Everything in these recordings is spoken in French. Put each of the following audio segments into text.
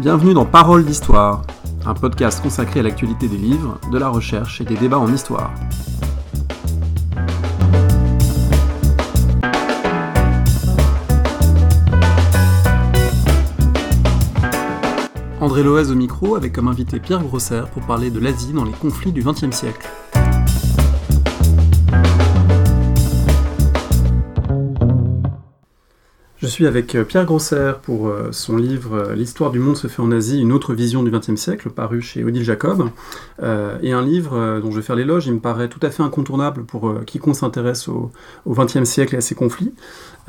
Bienvenue dans Parole d'Histoire, un podcast consacré à l'actualité des livres, de la recherche et des débats en histoire. André Loez au micro avec comme invité Pierre Grosser pour parler de l'Asie dans les conflits du XXe siècle. Je suis avec euh, Pierre Grosser pour euh, son livre euh, L'histoire du monde se fait en Asie, une autre vision du XXe siècle, paru chez Odile Jacob. et un livre dont je vais faire l'éloge, il me paraît tout à fait incontournable pour quiconque s'intéresse au XXe siècle et à ses conflits.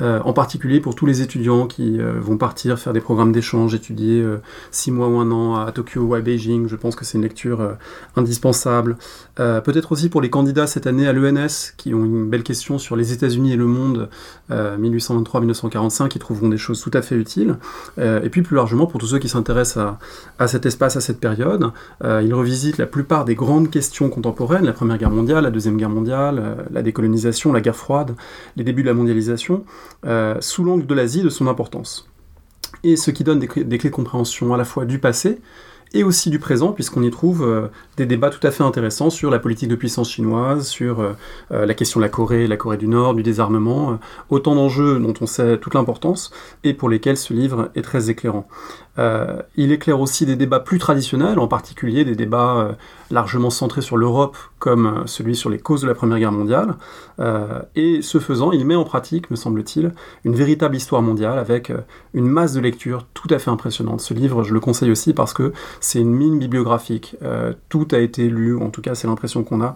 En particulier pour tous les étudiants qui vont partir faire des programmes d'échange, étudier six mois ou un an à Tokyo ou à Beijing. Je pense que c'est une lecture indispensable. Peut-être aussi pour les candidats cette année à l'ENS qui ont une belle question sur les États-Unis et le monde 1823-1945, qui trouveront des choses tout à fait utiles. et puis plus largement pour tous ceux qui s'intéressent à, cet espace, à cette période, il revisite la plupart des grandes questions contemporaines, la Première Guerre mondiale, la Deuxième Guerre mondiale, la décolonisation, la guerre froide, les débuts de la mondialisation. Euh, sous l'angle de l'Asie de son importance. Et ce qui donne des, clés de compréhension à la fois du passé, et aussi du présent, puisqu'on y trouve euh, des débats tout à fait intéressants sur la politique de puissance chinoise, sur euh, la question de la Corée, la Corée du Nord, du désarmement, autant d'enjeux dont on sait toute l'importance, et pour lesquels ce livre est très éclairant. Il éclaire aussi des débats plus traditionnels, en particulier des débats largement centré sur l'Europe comme euh, celui sur les causes de la Première Guerre mondiale. Euh, et ce faisant, il met en pratique, me semble-t-il, une véritable histoire mondiale avec euh, une masse de lectures tout à fait impressionnante. Ce livre, je le conseille aussi parce que c'est une mine bibliographique. tout a été lu, en tout cas c'est l'impression qu'on a.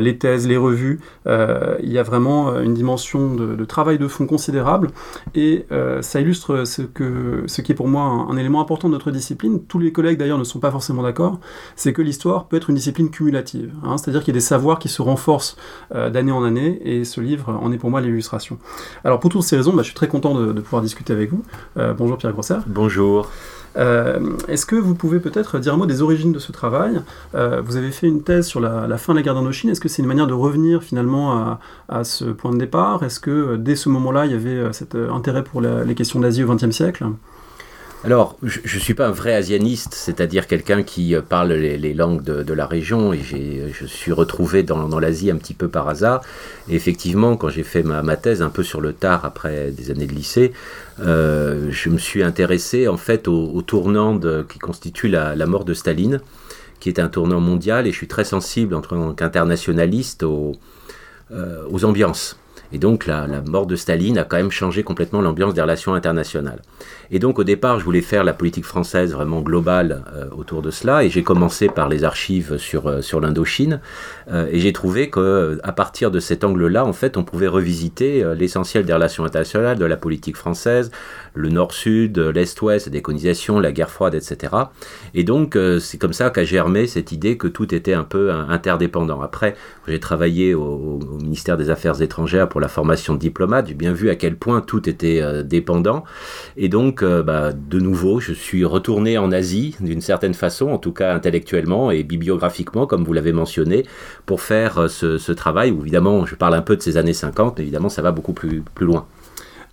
les thèses, les revues, il y a vraiment une dimension de, travail de fond considérable et ça illustre ce, qui est pour moi un élément important de notre discipline. Tous les collègues d'ailleurs ne sont pas forcément d'accord. C'est que l'histoire peut être une discipline cumulative, hein. c'est-à-dire qu'il y a des savoirs qui se renforcent euh, d'année en année, et ce livre en est pour moi l'illustration. Alors pour toutes ces raisons, bah, je suis très content de, pouvoir discuter avec vous. Euh, bonjour Pierre Grosser. Bonjour. Euh, est-ce que vous pouvez peut-être dire un mot des origines de ce travail? Vous avez fait une thèse sur la, fin de la guerre d'Indochine. Est-ce que c'est une manière de revenir finalement à, à ce point de départ? Est-ce que dès ce moment-là, il y avait cet intérêt pour les questions d'Asie au XXe siècle? Alors, je ne suis pas un vrai asianiste, c'est-à-dire quelqu'un qui euh, parle les, langues de, la région, et je suis retrouvé dans, l'Asie un petit peu par hasard. Et effectivement, quand j'ai fait ma, thèse un peu sur le tard, après des années de lycée, euh, je me suis intéressé en fait au, tournant qui constitue la, mort de Staline, qui est un tournant mondial, et je suis très sensible en tant qu'internationaliste euh, aux ambiances. Et donc la, mort de Staline a quand même changé complètement l'ambiance des relations internationales. Et donc au départ, je voulais faire la politique française vraiment globale euh, autour de cela, et j'ai commencé par les archives sur, euh, l'Indochine, euh, et j'ai trouvé que à partir de cet angle-là, en fait, on pouvait revisiter l'essentiel des relations internationales, de la politique française, le Nord-Sud, l'Est-Ouest, la décolonisation, la guerre froide, etc. Et donc c'est comme ça qu'a germé cette idée que tout était un peu interdépendant. Après, j'ai travaillé au, au ministère des Affaires étrangères pour la formation de diplomate, j'ai bien vu à quel point tout était euh, dépendant. Et donc, euh, bah, de nouveau, je suis retourné en Asie, d'une certaine façon, en tout cas intellectuellement et bibliographiquement, comme vous l'avez mentionné, pour faire euh, ce, travail, où évidemment, je parle un peu de ces années 50, évidemment, ça va beaucoup plus, plus loin.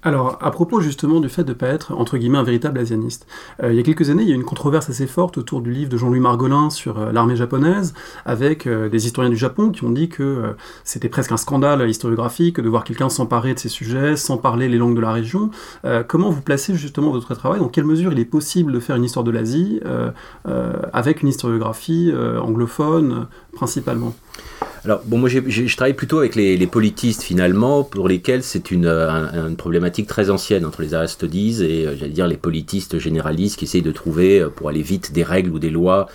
Alors, à propos justement du fait de ne pas être, entre guillemets, un véritable asianiste, euh, il y a quelques années, il y a eu une controverse assez forte autour du livre de Jean-Louis Margolin sur euh, l'armée japonaise, avec euh, des historiens du Japon qui ont dit que c'était presque un scandale historiographique de voir quelqu'un s'emparer de ces sujets sans parler les langues de la région. comment vous placez justement votre travail? Dans quelle mesure il est possible de faire une histoire de l'Asie avec une historiographie anglophone principalement? Alors, bon, moi, je travaille plutôt avec les, politistes, finalement, pour lesquels c'est une, une, problématique très ancienne entre les arrêts studies et, euh, j'allais dire, les politistes généralistes qui essayent de trouver, euh, pour aller vite, des règles ou des lois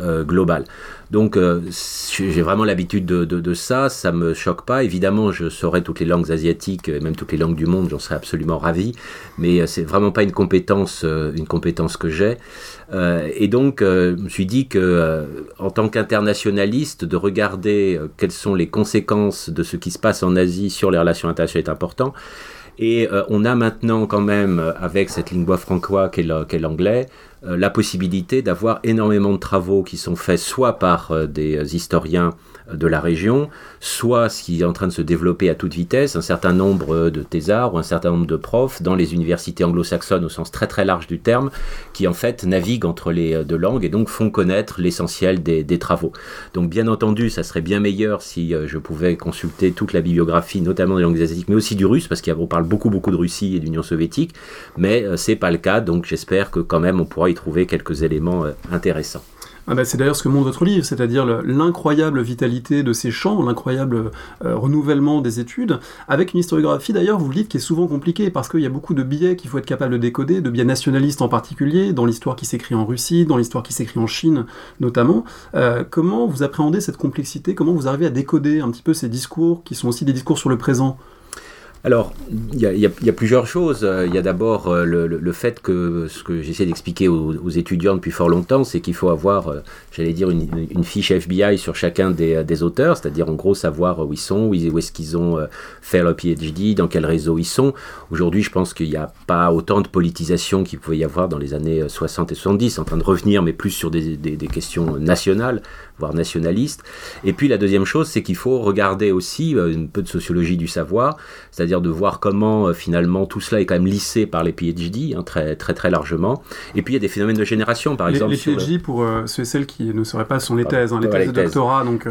euh, globales. Donc euh, j'ai vraiment l'habitude de, de, ça, ça me choque pas. Évidemment, je saurais toutes les langues asiatiques, et même toutes les langues du monde, j'en serais absolument ravi. Mais euh, c'est vraiment pas une compétence, euh, une compétence que j'ai. et donc, je me suis dit que, en tant qu'internationaliste, de regarder quelles sont les conséquences de ce qui se passe en Asie sur les relations internationales est important. Et on a maintenant quand même, avec cette lingua franca qu'est l'anglais, la possibilité d'avoir énormément de travaux qui sont faits soit par euh, des historiens de la région, soit ce qui est en train de se développer à toute vitesse, un certain nombre de thésards ou un certain nombre de profs dans les universités anglo-saxonnes au sens très très large du terme, qui en fait naviguent entre les deux langues et donc font connaître l'essentiel des, des, travaux. Donc bien entendu, ça serait bien meilleur si je pouvais consulter toute la bibliographie, notamment des langues asiatiques, mais aussi du russe, parce qu'on parle beaucoup beaucoup de Russie et d'Union soviétique, mais c'est pas le cas, donc j'espère que quand même on pourra y trouver quelques éléments intéressants. Ah bah, c'est d'ailleurs ce que montre votre livre, c'est-à-dire l'incroyable vitalité de ces champs, l'incroyable euh, renouvellement des études, avec une historiographie d'ailleurs, vous le dites, qui est souvent compliquée, parce qu'il y a beaucoup de biais qu'il faut être capable de décoder, de biais nationalistes en particulier, dans l'histoire qui s'écrit en Russie, dans l'histoire qui s'écrit en Chine notamment. Euh, comment vous appréhendez cette complexité? Comment vous arrivez à décoder un petit peu ces discours, qui sont aussi des discours sur le présent? Alors, il y, a plusieurs choses. Il y a d'abord euh, le, fait que ce que j'essaie d'expliquer aux, étudiants depuis fort longtemps, c'est qu'il faut avoir, euh, j'allais dire, une, fiche FBI sur chacun des, auteurs, c'est-à-dire en gros savoir où ils sont, où, est-ce qu'ils ont euh, fait leur PhD, dans quel réseau ils sont. Aujourd'hui, je pense qu'il n'y a pas autant de politisation qu'il pouvait y avoir dans les années 60 et 70, en train de revenir, mais plus sur des questions nationales voire nationaliste. Et puis la deuxième chose, c'est qu'il faut regarder aussi euh, un peu de sociologie du savoir, c'est-à-dire de voir comment euh, finalement tout cela est quand même lissé par les PhD, hein, très, très très largement. Et puis il y a des phénomènes de génération, par exemple. Les PhD, pour euh, ceux et celles qui ne sauraient pas, sont les thèses, hein, les thèses de doctorat, donc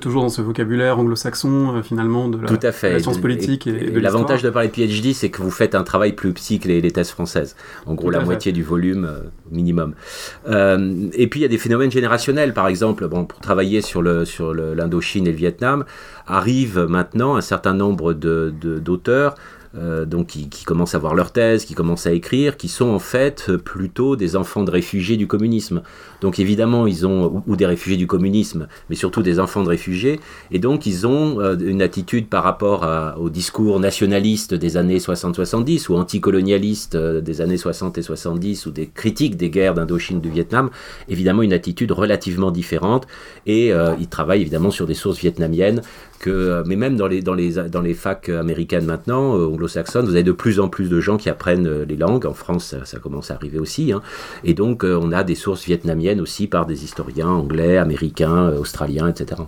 toujours dans ce vocabulaire anglo-saxon finalement de la, tout à fait. la science politique. Et, l'avantage de parler de PhD, c'est que vous faites un travail plus petit que les, thèses françaises. En gros, la moitié du volume minimum. et puis il y a des phénomènes générationnels, par exemple pour travailler sur l'Indochine et le Vietnam, arrive maintenant un certain nombre d'auteurs euh, donc qui, commencent à voir leur thèse, qui commencent à écrire, qui sont en fait plutôt des enfants de réfugiés du communisme. Donc évidemment, ils ont, ou, des réfugiés du communisme, mais surtout des enfants de réfugiés, et donc ils ont euh, une attitude par rapport au discours nationaliste des années 60-70, ou anticolonialiste euh, des années 60 et 70, ou des critiques des guerres d'Indochine du Vietnam, évidemment une attitude relativement différente, et ils travaillent évidemment sur des sources vietnamiennes euh, mais même dans les, dans les, dans les facs américaines maintenant, euh, anglo-saxonnes, vous avez de plus en plus de gens qui apprennent euh, les langues. En France, ça, commence à arriver aussi. Hein. Et donc, on a des sources vietnamiennes aussi par des historiens anglais, américains, australiens, etc.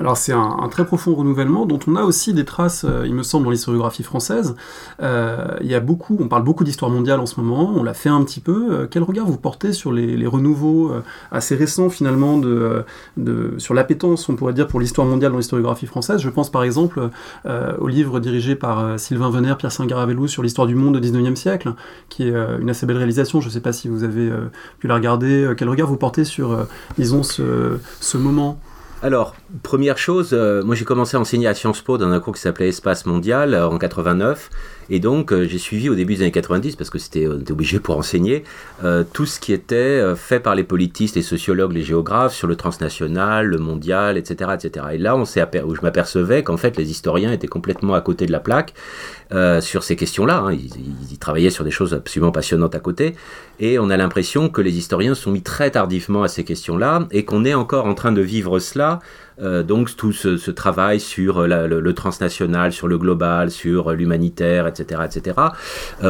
Alors c'est un, très profond renouvellement dont on a aussi des traces, euh, il me semble, dans l'historiographie française. Euh, il y a beaucoup, on parle beaucoup d'histoire mondiale en ce moment, on l'a fait un petit peu. Euh, quel regard vous portez sur les, renouveaux assez récents finalement de, sur l'appétence, on pourrait dire, pour l'histoire mondiale dans l'historiographie française? Je pense par exemple au livre dirigé par Sylvain Venner, Pierre Saint-Garavelou sur l'histoire du monde au 19e siècle, qui est une assez belle réalisation. Je ne sais pas si vous avez pu la regarder. quel regard vous portez sur, disons, ce, ce moment? Alors, première chose, euh, moi j'ai commencé à enseigner à Sciences Po dans un cours qui s'appelait Espace Mondial euh, en 89. Et donc, euh, j'ai suivi au début des années 90, parce que c'était obligé pour enseigner, tout ce qui était fait par les politistes, les sociologues, les géographes sur le transnational, le mondial, etc. etc. Et là, on où je m'apercevais qu'en fait, les historiens étaient complètement à côté de la plaque sur ces questions-là. Hein. Ils, ils, travaillaient sur des choses absolument passionnantes à côté. Et on a l'impression que les historiens sont mis très tardivement à ces questions-là et qu'on est encore en train de vivre cela euh, donc tout ce, travail sur euh, le, transnational, sur le global, sur euh, l'humanitaire, etc., etc.,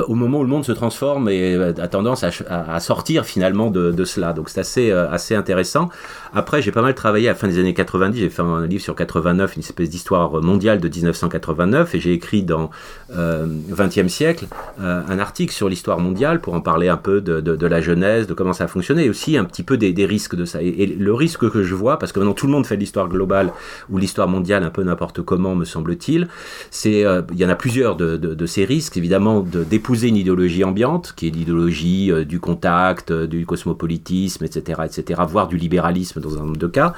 au moment où le monde se transforme et a tendance à, sortir finalement de, cela. Donc c'est assez, intéressant. Après, j'ai pas mal travaillé à la fin des années 90, j'ai fait un livre sur 89, une espèce d'histoire mondiale de 1989, et j'ai écrit dans euh, 20e siècle un article sur l'histoire mondiale pour en parler un peu de, la Genèse, de comment ça a fonctionné, et aussi un petit peu des, risques de ça. Et, le risque que je vois, parce que maintenant tout le monde fait de l'histoire globale, globale ou l'histoire mondiale un peu n'importe comment, me semble-t-il. C'est, euh, il y en a plusieurs de, ces risques, évidemment, d'épouser une idéologie ambiante, qui est l'idéologie euh, du contact, euh, du cosmopolitisme, etc., etc., voire du libéralisme dans un nombre de cas.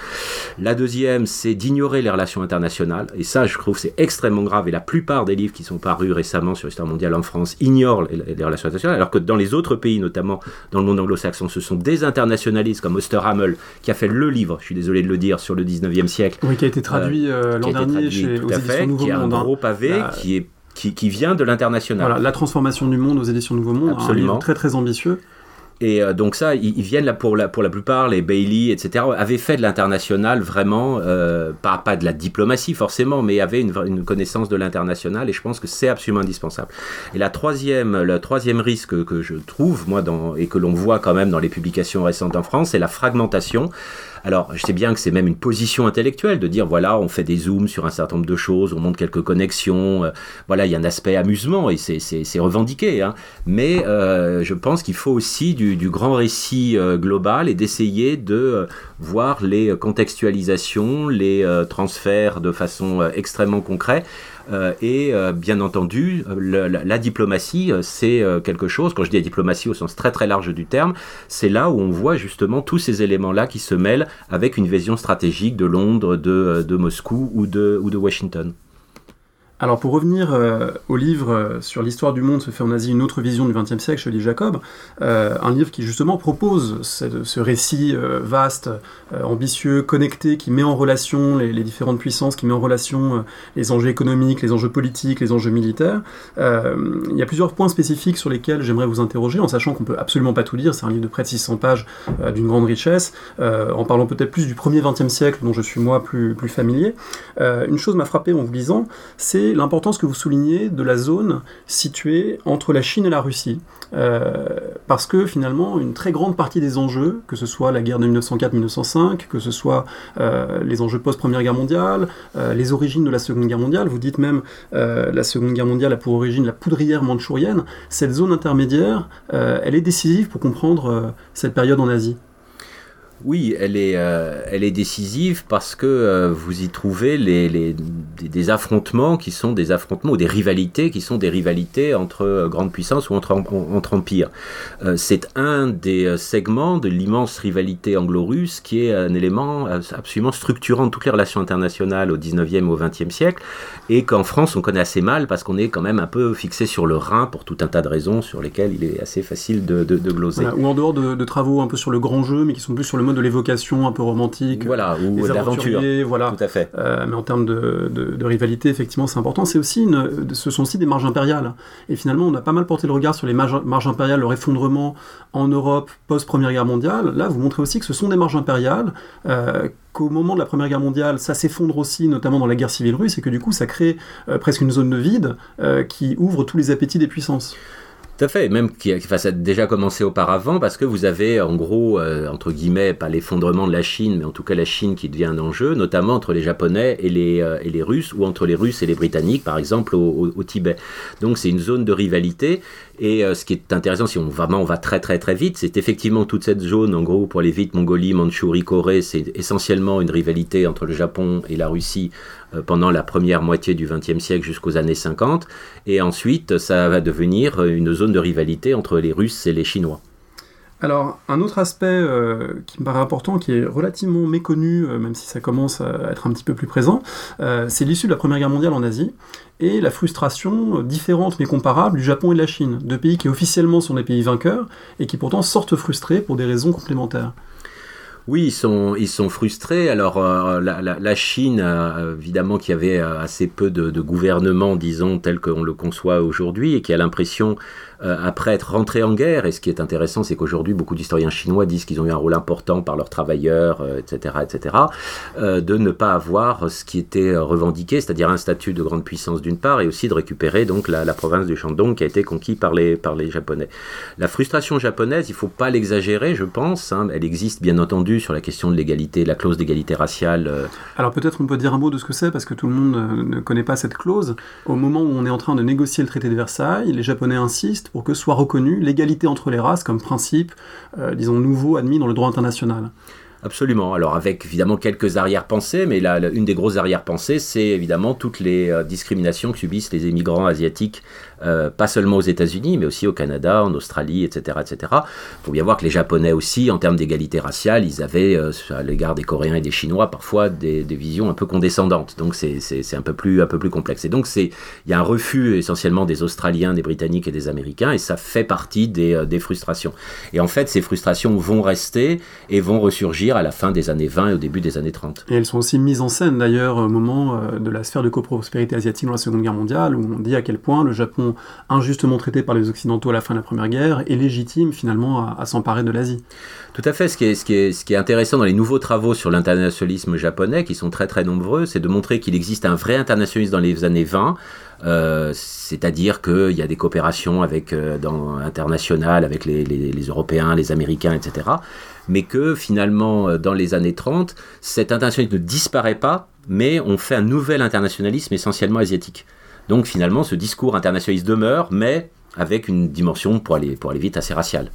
La deuxième, c'est d'ignorer les relations internationales, et ça, je trouve, c'est extrêmement grave, et la plupart des livres qui sont parus récemment sur l'histoire mondiale en France ignorent les, relations internationales, alors que dans les autres pays, notamment dans le monde anglo-saxon, ce sont des internationalistes comme Osterhammel, qui a fait le livre, je suis désolé de le dire, sur le 19e siècle. Oui, qui a été traduit euh, euh, l'an dernier chez, aux éditions Nouveau qui Monde. un hein. gros pavé qui est qui, qui, vient de l'international. Voilà, la transformation du monde aux éditions Nouveau Monde, Absolument. un livre très très ambitieux. Et euh, donc ça, ils, viennent là pour la, pour la plupart, les Bailey, etc., avaient fait de l'international vraiment, pas, pas de la diplomatie forcément, mais avaient une, une connaissance de l'international, et je pense que c'est absolument indispensable. Et la troisième, le troisième risque que je trouve, moi, dans, et que l'on voit quand même dans les publications récentes en France, c'est la fragmentation Alors, je sais bien que c'est même une position intellectuelle de dire, voilà, on fait des zooms sur un certain nombre de choses, on montre quelques connexions, voilà, il y a un aspect amusement et c'est revendiqué. Hein. Mais je pense qu'il faut aussi du, grand récit global et d'essayer de voir les contextualisations, les transferts de façon extrêmement concrète euh, et euh, bien entendu, euh, la, diplomatie, c'est quelque chose, quand je dis la diplomatie au sens très très large du terme, c'est là où on voit justement tous ces éléments-là qui se mêlent avec une vision stratégique de Londres, de, Moscou ou de Washington. Alors pour revenir euh, au livre euh, sur l'histoire du monde se fait en Asie une autre vision du XXe siècle chez Jacob, euh, un livre qui justement propose ce, récit vaste, ambitieux, connecté, qui met en relation les, différentes puissances, qui met en relation les enjeux économiques, les enjeux politiques, les enjeux militaires. il y a plusieurs points spécifiques sur lesquels j'aimerais vous interroger, en sachant qu'on peut absolument pas tout lire, c'est un livre de près de 600 pages d'une grande richesse, en parlant peut-être plus du premier XXe siècle dont je suis moi plus, plus familier. une chose m'a frappé en vous lisant, c'est l'importance que vous soulignez de la zone située entre la Chine et la Russie. Euh, parce que finalement, une très grande partie des enjeux, que ce soit la guerre de 1904-1905, que ce soit euh, les enjeux post-première guerre mondiale, euh, les origines de la Seconde Guerre mondiale, vous dites même la Seconde Guerre mondiale a pour origine la poudrière mandchourienne, cette zone intermédiaire, elle est décisive pour comprendre cette période en Asie. Oui, elle est, euh, elle est décisive parce que euh, vous y trouvez des, affrontements qui sont des affrontements ou des rivalités qui sont des rivalités entre euh, grandes puissances ou entre, entre empires. c'est un des segments de l'immense rivalité anglo-russe qui est un élément absolument structurant de toutes les relations internationales au 19e et au 20e siècle et qu'en France on connaît assez mal parce qu'on est quand même un peu fixé sur le Rhin pour tout un tas de raisons sur lesquelles il est assez facile de, de, gloser. ou en dehors de, de, travaux un peu sur le grand jeu mais qui sont plus sur le mode de l'évocation un peu romantique. Voilà, ou l'aventure. Voilà. Tout à fait. Euh, mais en termes de, de, rivalité, effectivement, c'est important. C'est aussi une, ce sont aussi des marges impériales. Et finalement, on a pas mal porté le regard sur les marges, marges impériales, leur effondrement en Europe post-première guerre mondiale. Là, vous montrez aussi que ce sont des marges impériales. Euh, qu'au moment de la Première Guerre mondiale, ça s'effondre aussi, notamment dans la guerre civile russe, et que du coup, ça crée euh, presque une zone de vide qui ouvre tous les appétits des puissances. Tout à fait, même qui, enfin, ça a déjà commencé auparavant parce que vous avez en gros, euh, entre guillemets, pas l'effondrement de la Chine, mais en tout cas la Chine qui devient un enjeu, notamment entre les Japonais et les, euh, et les Russes, ou entre les Russes et les Britanniques, par exemple, au, au, Tibet. Donc c'est une zone de rivalité. Et euh, ce qui est intéressant, si on vraiment on va très très très vite, c'est effectivement toute cette zone, en gros, pour aller vite, Mongolie, Mandchourie, Corée, c'est essentiellement une rivalité entre le Japon et la Russie pendant la première moitié du XXe siècle jusqu'aux années 50. Et ensuite, ça va devenir une zone de rivalité entre les Russes et les Chinois. Alors, un autre aspect euh, qui me paraît important, qui est relativement méconnu, euh, même si ça commence à être un petit peu plus présent, c'est l'issue de la Première Guerre mondiale en Asie et la frustration différente mais comparable du Japon et de la Chine, deux pays qui officiellement sont des pays vainqueurs et qui pourtant sortent frustrés pour des raisons complémentaires. Oui, ils sont, frustrés. Alors, euh, la, Chine, euh, évidemment, qui avait euh, assez peu de, gouvernement, disons, tel qu'on le conçoit aujourd'hui, et qui a l'impression après être rentré en guerre. Et ce qui est intéressant, c'est qu'aujourd'hui, beaucoup d'historiens chinois disent qu'ils ont eu un rôle important par leurs travailleurs, etc., etc., de ne pas avoir ce qui était revendiqué, c'est-à-dire un statut de grande puissance d'une part, et aussi de récupérer donc la, province du Shandong qui a été conquise par les, par les Japonais. La frustration japonaise, il ne faut pas l'exagérer, je pense. Hein. elle existe bien entendu sur la question de l'égalité, la clause d'égalité raciale. Alors peut-être on peut dire un mot de ce que c'est, parce que tout le monde ne connaît pas cette clause. Au moment où on est en train de négocier le traité de Versailles, les Japonais insistent pour que soit reconnue l'égalité entre les races comme principe, euh, disons, nouveau admis dans le droit international. Absolument. Alors avec évidemment quelques arrière-pensées, mais là, une des grosses arrière-pensées, c'est évidemment toutes les euh, discriminations que subissent les émigrants asiatiques euh, pas seulement aux États-Unis, mais aussi au Canada, en Australie, etc. etc. Il faut bien voir que les Japonais aussi, en termes d'égalité raciale, ils avaient, euh, à l'égard des Coréens et des Chinois, parfois des, visions un peu condescendantes. Donc c'est un, peu plus, un peu plus complexe. Et donc il y a un refus essentiellement des Australiens, des Britanniques et des Américains, et ça fait partie des, euh, des frustrations. Et en fait, ces frustrations vont rester et vont ressurgir à la fin des années 20 et au début des années 30. Et elles sont aussi mises en scène d'ailleurs au moment de la sphère de coprospérité asiatique dans la Seconde Guerre mondiale, où on dit à quel point le Japon injustement traité par les Occidentaux à la fin de la Première Guerre et légitime finalement à, s'emparer de l'Asie. Tout à fait. Ce qui, est, intéressant dans les nouveaux travaux sur l'internationalisme japonais, qui sont très très nombreux, c'est de montrer qu'il existe un vrai internationalisme dans les années 20 c'est-à-dire qu'il y a des coopérations dans, internationales avec les, les, Européens, les Américains, etc. Mais que finalement, dans les années 30, cet internationalisme ne disparaît pas, mais on fait un nouvel internationalisme essentiellement asiatique. Donc finalement, ce discours internationaliste demeure, mais avec une dimension, pour aller, pour aller vite, assez raciale.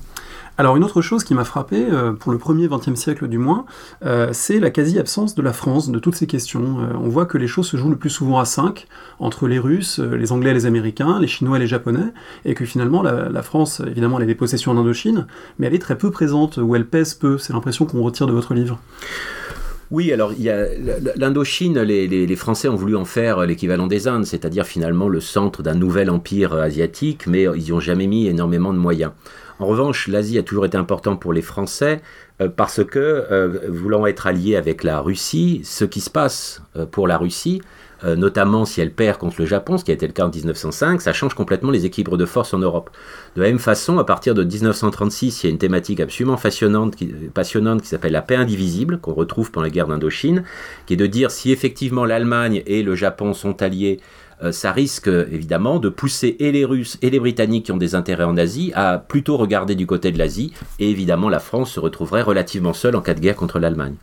Alors une autre chose qui m'a frappé, euh, pour le premier XXe siècle du moins, euh, c'est la quasi-absence de la France de toutes ces questions. Euh, on voit que les choses se jouent le plus souvent à cinq, entre les Russes, les Anglais les Américains, les Chinois et les Japonais, et que finalement la, France, évidemment, elle a des possessions en Indochine, mais elle est très peu présente, ou elle pèse peu. C'est l'impression qu'on retire de votre livre. Oui, alors il y a l'Indochine, les, Français ont voulu en faire l'équivalent des Indes, c'est-à-dire finalement le centre d'un nouvel empire asiatique, mais ils n'y ont jamais mis énormément de moyens. En revanche, l'Asie a toujours été important pour les Français euh, parce que, euh, voulant être alliés avec la Russie, ce qui se passe euh, pour la Russie, notamment si elle perd contre le Japon, ce qui a été le cas en 1905, ça change complètement les équilibres de force en Europe. De la même façon, à partir de 1936, il y a une thématique absolument passionnante qui, passionnante qui s'appelle la paix indivisible, qu'on retrouve pendant la guerre d'Indochine, qui est de dire si effectivement l'Allemagne et le Japon sont alliés, euh, ça risque évidemment de pousser et les Russes et les Britanniques qui ont des intérêts en Asie à plutôt regarder du côté de l'Asie, et évidemment la France se retrouverait relativement seule en cas de guerre contre l'Allemagne.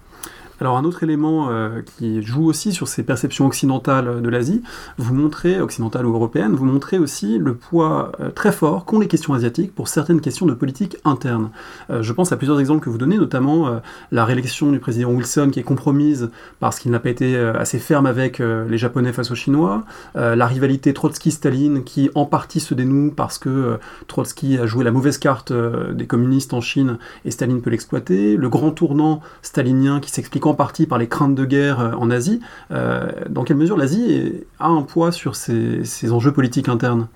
Alors un autre élément euh, qui joue aussi sur ces perceptions occidentales de l'Asie, vous montrez, occidentales ou européennes, vous montrez aussi le poids euh, très fort qu'ont les questions asiatiques pour certaines questions de politique interne. Euh, je pense à plusieurs exemples que vous donnez, notamment la réélection du président Wilson qui est compromise parce qu'il n'a pas été assez ferme avec les Japonais face aux Chinois, la rivalité Trotsky-Staline qui en partie se dénoue parce que Trotsky a joué la mauvaise carte des communistes en Chine et Staline peut l'exploiter, le grand tournant stalinien qui s'explique en partie par les craintes de guerre euh, en Asie. Euh, dans quelle mesure l'Asie a un poids sur ces, enjeux politiques internes?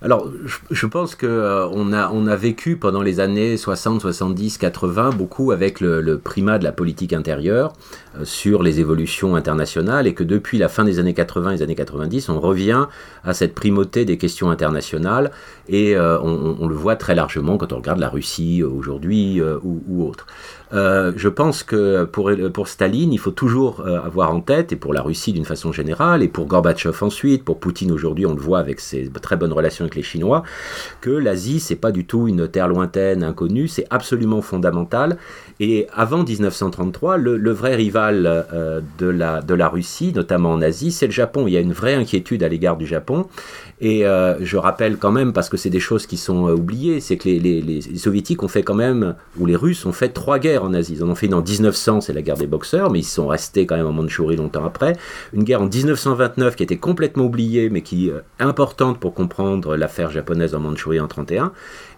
Alors, je pense qu'on euh, a, on a vécu pendant les années 60, 70, 80 beaucoup avec le, primat de la politique intérieure sur les évolutions internationales et que depuis la fin des années 80 et des années 90, on revient à cette primauté des questions internationales et on, le voit très largement quand on regarde la Russie aujourd'hui ou, ou autre. Euh, je pense que pour, pour Staline, il faut toujours euh, avoir en tête, et pour la Russie d'une façon générale, et pour Gorbatchev ensuite, pour Poutine aujourd'hui, on le voit avec ses très bonnes relations avec les Chinois, que l'Asie, c'est pas du tout une terre lointaine, inconnue, c'est absolument fondamental. Et avant 1933, le, vrai rival euh, de, la, de la Russie, notamment en Asie, c'est le Japon. Il y a une vraie inquiétude à l'égard du Japon. Et je rappelle quand même, parce que c'est des choses qui sont oubliées, c'est que les, les, les soviétiques ont fait quand même, ou les Russes ont fait trois guerres en Asie. Ils en ont fait une en 1900, c'est la guerre des boxeurs, mais ils sont restés quand même en Mandchourie longtemps après. Une guerre en 1929 qui était complètement oubliée, mais qui est importante pour comprendre l'affaire japonaise en Mandchourie en 31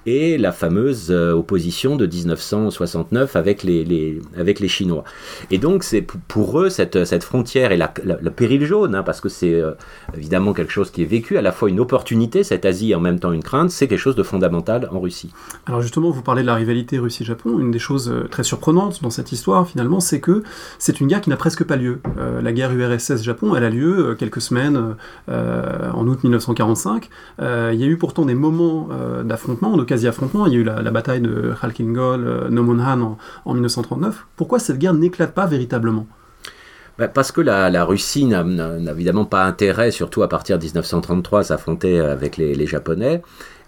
et la fameuse euh, opposition de 1969 avec les, avec les Chinois. Et donc, c'est pour eux, cette, cette frontière et la, le péril jaune, hein, parce que c'est euh, évidemment quelque chose qui est vécu, à la fois une opportunité, cette Asie, et en même temps une crainte, c'est quelque chose de fondamental en Russie. Alors justement, vous parlez de la rivalité Russie-Japon. Une des choses euh, très surprenantes dans cette histoire, finalement, c'est que c'est une guerre qui n'a presque pas lieu. la guerre URSS-Japon, elle a lieu quelques semaines en août 1945. il y a eu pourtant des moments d'affrontement, de quasi-affrontement. Il y a eu la, bataille de Khalkingol, euh, Nomonhan en, en 1939. Pourquoi cette guerre n'éclate pas véritablement? Bah, parce que la, Russie n'a évidemment pas intérêt, surtout à partir de 1933, à s'affronter avec les, Japonais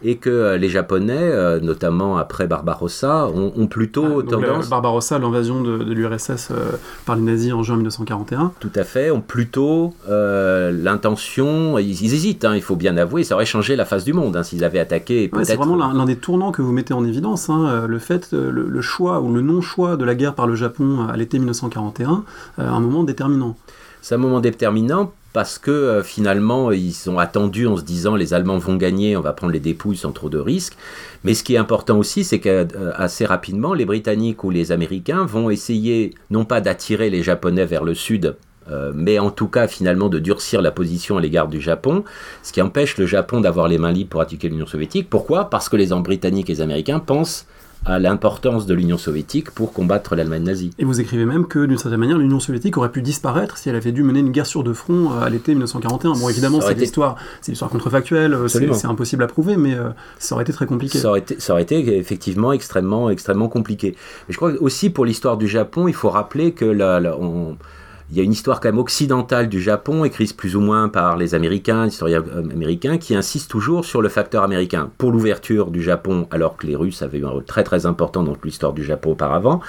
et que euh, les Japonais, euh, notamment après Barbarossa, ont, plutôt ah, tendance... Barbarossa, l'invasion de, l'URSS euh, par les nazis en juin 1941. Tout à fait, ont plutôt l'intention, ils, hésitent, hein, il faut bien avouer, ça aurait changé la face du monde hein, s'ils avaient attaqué. c'est vraiment l'un des tournants que vous mettez en évidence, hein, le fait, le, choix ou le non-choix de la guerre par le Japon à l'été 1941, un moment déterminant. C'est un moment déterminant parce que euh, finalement ils ont attendu en se disant les Allemands vont gagner, on va prendre les dépouilles sans trop de risques. Mais ce qui est important aussi, c'est qu'assez rapidement, les Britanniques ou les Américains vont essayer non pas d'attirer les Japonais vers le sud, euh, mais en tout cas finalement de durcir la position à l'égard du Japon, ce qui empêche le Japon d'avoir les mains libres pour attaquer l'Union soviétique. Pourquoi? Parce que les Britanniques et les Américains pensent à l'importance de l'Union soviétique pour combattre l'Allemagne nazie. Et vous écrivez même que, d'une certaine manière, l'Union soviétique aurait pu disparaître si elle avait dû mener une guerre sur deux fronts euh, à l'été 1941. Bon, évidemment, c'est l'histoire, c'est l'histoire contrefactuelle, euh, c'est impossible à prouver, mais euh, ça aurait été très compliqué. Ça aurait été, ça aurait été effectivement extrêmement, extrêmement compliqué. Mais je crois aussi pour l'histoire du Japon, il faut rappeler que la, on, il y a une histoire quand même occidentale du Japon, écrite plus ou moins par les Américains, historiens euh, américains, qui insistent toujours sur le facteur américain pour l'ouverture du Japon, alors que les Russes avaient eu un rôle très très important dans l'histoire du Japon auparavant.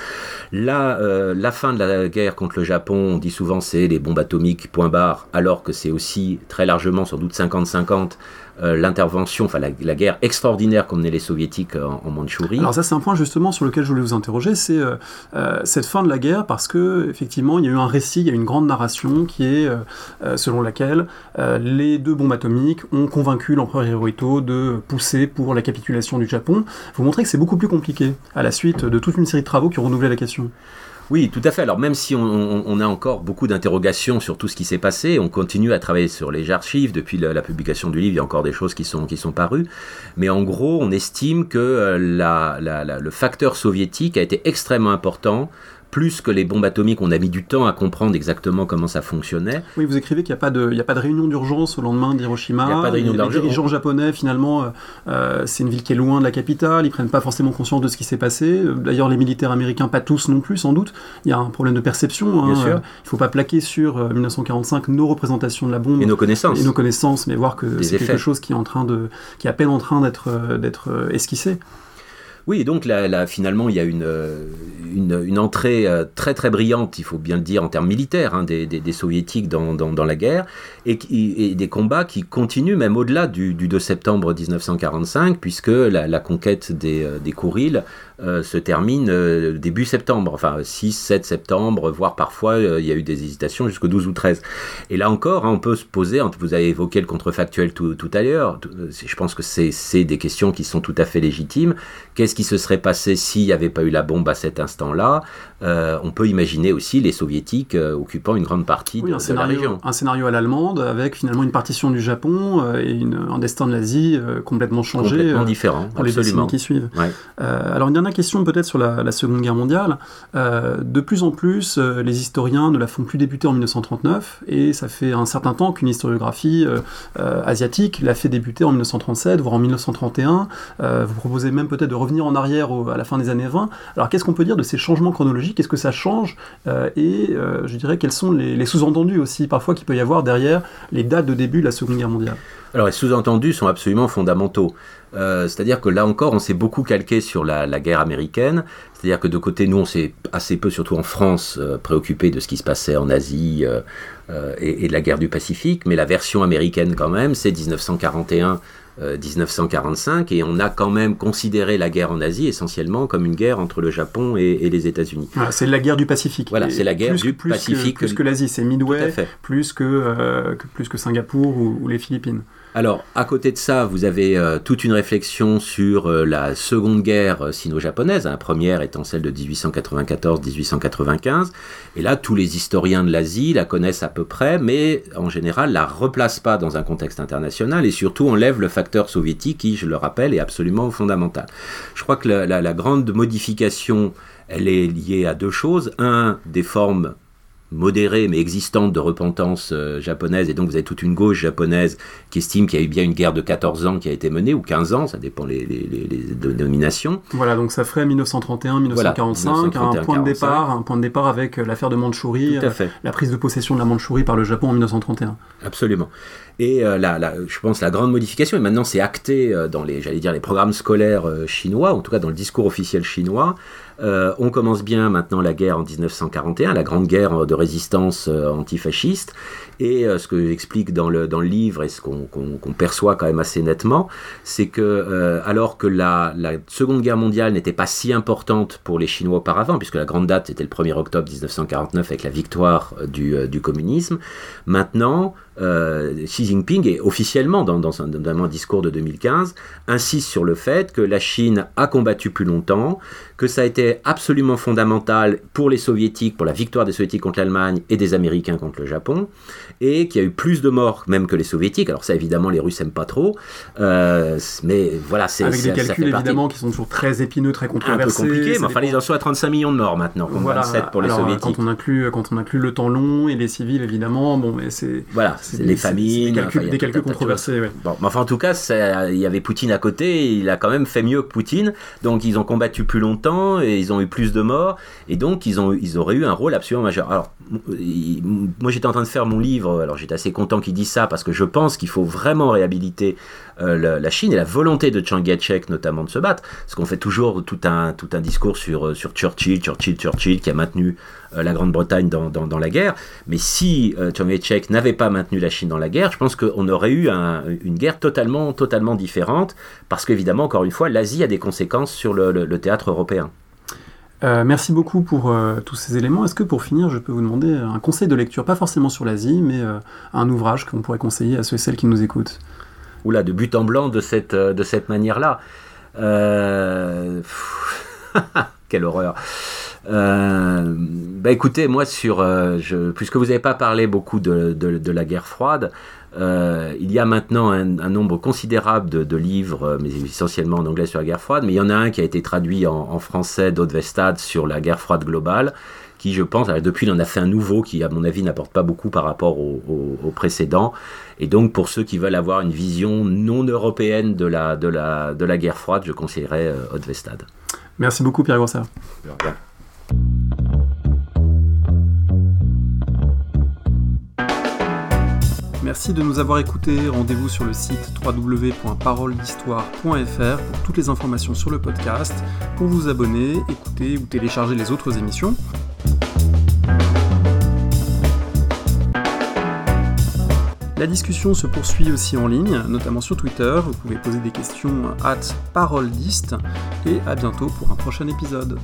Là, euh, la fin de la guerre contre le Japon, on dit souvent c'est les bombes atomiques, point barre, alors que c'est aussi très largement, sans doute 50-50, euh, l'intervention, enfin la, guerre extraordinaire qu'ont mené les soviétiques en, en, Mandchourie. Alors ça c'est un point justement sur lequel je voulais vous interroger, c'est euh, euh, cette fin de la guerre parce que effectivement il y a eu un récit, il y a une grande narration qui est selon laquelle les deux bombes atomiques ont convaincu l'empereur Hirohito de pousser pour la capitulation du Japon. Vous montrez que c'est beaucoup plus compliqué à la suite de toute une série de travaux qui ont renouvelé la question. Oui, tout à fait. Alors même si on, a encore beaucoup d'interrogations sur tout ce qui s'est passé, on continue à travailler sur les archives. Depuis la, publication du livre, il y a encore des choses qui sont, qui sont parues. Mais en gros, on estime que euh, le facteur soviétique a été extrêmement important plus que les bombes atomiques, on a mis du temps à comprendre exactement comment ça fonctionnait. Oui, vous écrivez qu'il n'y a, pas de, a pas de réunion d'urgence au lendemain d'Hiroshima. Il n'y a pas de réunion d'urgence. Les dirigeants japonais, finalement, euh, euh, c'est une ville qui est loin de la capitale, ils prennent pas forcément conscience de ce qui s'est passé. D'ailleurs, les militaires américains, pas tous non plus, sans doute. Il y a un problème de perception. Hein. Bien sûr. Il ne faut pas plaquer sur 1945 euh, nos représentations de la bombe. Et nos connaissances. Et nos connaissances, mais voir que c'est quelque chose qui est, en train de, qui est à peine en train d'être esquissé. Oui, donc là, finalement, il y a une, euh, entrée euh, très très brillante, il faut bien le dire, en termes militaires, hein, des, soviétiques dans, la guerre, et, des combats qui continuent même au-delà du, du, 2 septembre 1945, puisque la, conquête des, euh, des euh, se termine euh, début septembre, enfin 6, 7 septembre, voire parfois euh, il y a eu des hésitations jusqu'au 12 ou 13. Et là encore, hein, on peut se poser, vous avez évoqué le contrefactuel tout, tout à l'heure, je pense que c'est des questions qui sont tout à fait légitimes. Qu'est-ce qui se serait passé s'il n'y avait pas eu la bombe à cet instant-là? On peut imaginer aussi les soviétiques occupant une grande partie de, la région. Un scénario à l'allemande avec finalement une partition du Japon et une, un destin de l'Asie complètement changé. Complètement différent, pour les décennies qui suivent. alors une dernière question peut-être sur la, Seconde Guerre mondiale. Euh, de plus en plus, euh, les historiens ne la font plus débuter en 1939, et ça fait un certain temps qu'une historiographie euh, asiatique l'a fait débuter en 1937, voire en 1931. vous proposez même peut-être de revenir en arrière à la fin des années 20. Alors qu'est-ce qu'on peut dire de ces changements chronologiques? Qu'est-ce que ça change? Et je dirais quels sont les, les sous-entendus aussi parfois qu'il peut y avoir derrière les dates de début de la Seconde Guerre mondiale? Alors les sous-entendus sont absolument fondamentaux. Euh, c'est-à-dire que là encore, on s'est beaucoup calqué sur la, guerre américaine. C'est-à-dire que de côté, nous, on s'est assez peu, surtout en France, euh, préoccupé de ce qui se passait en Asie euh, et, de la guerre du Pacifique. Mais la version américaine, quand même, c'est 1941. 1945 et on a quand même considéré la guerre en Asie essentiellement comme une guerre entre le Japon et, les États-Unis. c'est la guerre du Pacifique. Voilà, c'est la guerre du Pacifique. plus que l'Asie, c'est Midway, plus que, plus que Singapour ou les Philippines. Alors, à côté de ça, vous avez euh, toute une réflexion sur euh, la seconde guerre euh, sino-japonaise, la hein, première étant celle de 1894-1895. Et là, tous les historiens de l'Asie la connaissent à peu près, mais en général, la replacent pas dans un contexte international et surtout enlèvent le facteur soviétique qui, je le rappelle, est absolument fondamental. Je crois que la, la grande modification, elle est liée à deux choses. Un, des formes modérée mais existante de repentance euh, japonaise, et donc vous avez toute une gauche japonaise qui estime qu'il y a eu bien une guerre de 14 ans qui a été menée, ou 15 ans, ça dépend les, les, dénominations. Voilà, donc ça ferait 1931-1945, un point de départ, un point de départ avec euh, l'affaire de Mandchourie, euh, la prise de possession de la Mandchourie par le Japon en 1931. Absolument. Et là, je pense la grande modification, et maintenant c'est acté dans les, dire, les programmes scolaires chinois, en tout cas dans le discours officiel chinois, euh, on commence bien maintenant la guerre en 1941, la grande guerre de résistance euh, antifasciste. Et euh, ce que j'explique dans le, dans le livre et ce qu'on perçoit quand même assez nettement, c'est que alors que la, Seconde Guerre mondiale n'était pas si importante pour les Chinois auparavant, puisque la grande date était le 1er octobre 1949 avec la victoire du, du communisme, maintenant Xi Jinping, et officiellement dans, dans, un, dans un discours de 2015, insiste sur le fait que la Chine a combattu plus longtemps, que ça a été absolument fondamental pour les soviétiques, pour la victoire des soviétiques contre l'Allemagne et des Américains contre le Japon, et qu'il y a eu plus de morts même que les soviétiques. Alors ça, évidemment, les Russes n'aiment pas trop, euh, mais voilà, c'est avec des calculs évidemment qui sont toujours très épineux, très controversés. Un peu compliqué, mais enfin, ils en sont à 35 millions de morts maintenant, voilà. 27 pour les soviétiques. Quand on inclut, quand on inclut le temps long et les civils, évidemment, bon, mais c'est voilà, les familles, des calculs, controversés. Bon, mais enfin, en tout cas, il y avait Poutine à côté, et il a quand même fait mieux que Poutine. Donc, ils ont combattu plus longtemps et ils ont eu plus de morts. Et donc, ils, ont, ils auraient eu un rôle absolument majeur. Alors, moi, j'étais en train de faire mon livre. Alors, j'étais assez content qu'il dise ça parce que je pense qu'il faut vraiment réhabiliter euh, la, Chine et la volonté de Chiang Kai-shek notamment de se battre. Parce qu'on fait toujours tout un, tout un discours sur, euh, sur Churchill, Churchill, Churchill, qui a maintenu euh, la Grande-Bretagne dans, dans, la guerre. Mais si Chiang Kai-shek n'avait pas maintenu la Chine dans la guerre, je pense qu'on aurait eu une guerre totalement, totalement différente. Parce qu'évidemment, encore une fois, l'Asie a des conséquences sur le, théâtre européen. merci beaucoup pour tous ces éléments. Est-ce que pour finir, je peux vous demander un conseil de lecture, pas forcément sur l'Asie, mais un ouvrage qu'on pourrait conseiller à ceux et celles qui nous écoutent? Oula, de but en blanc de cette, euh, manière-là. Euh, quelle horreur. Euh, bah écoutez, moi, sur, puisque vous n'avez pas parlé beaucoup de, la guerre froide, il y a maintenant un, nombre considérable de, livres, mais essentiellement en anglais sur la guerre froide, mais il y en a un qui a été traduit en, français d'Aude Vestade sur la guerre froide globale, qui, je pense, depuis, il en a fait un nouveau qui, à mon avis, n'apporte pas beaucoup par rapport au, précédent. Et donc, pour ceux qui veulent avoir une vision non européenne de la, de la, de la guerre froide, je conseillerais euh, Vestade. Merci beaucoup, Pierre Grossard. Merci de nous avoir écoutés. Rendez-vous sur le site www.paroledhistoire.fr pour toutes les informations sur le podcast, pour vous abonner, écouter ou télécharger les autres émissions. La discussion se poursuit aussi en ligne, notamment sur Twitter. Vous pouvez poser des questions at paroledist et à bientôt pour un prochain épisode.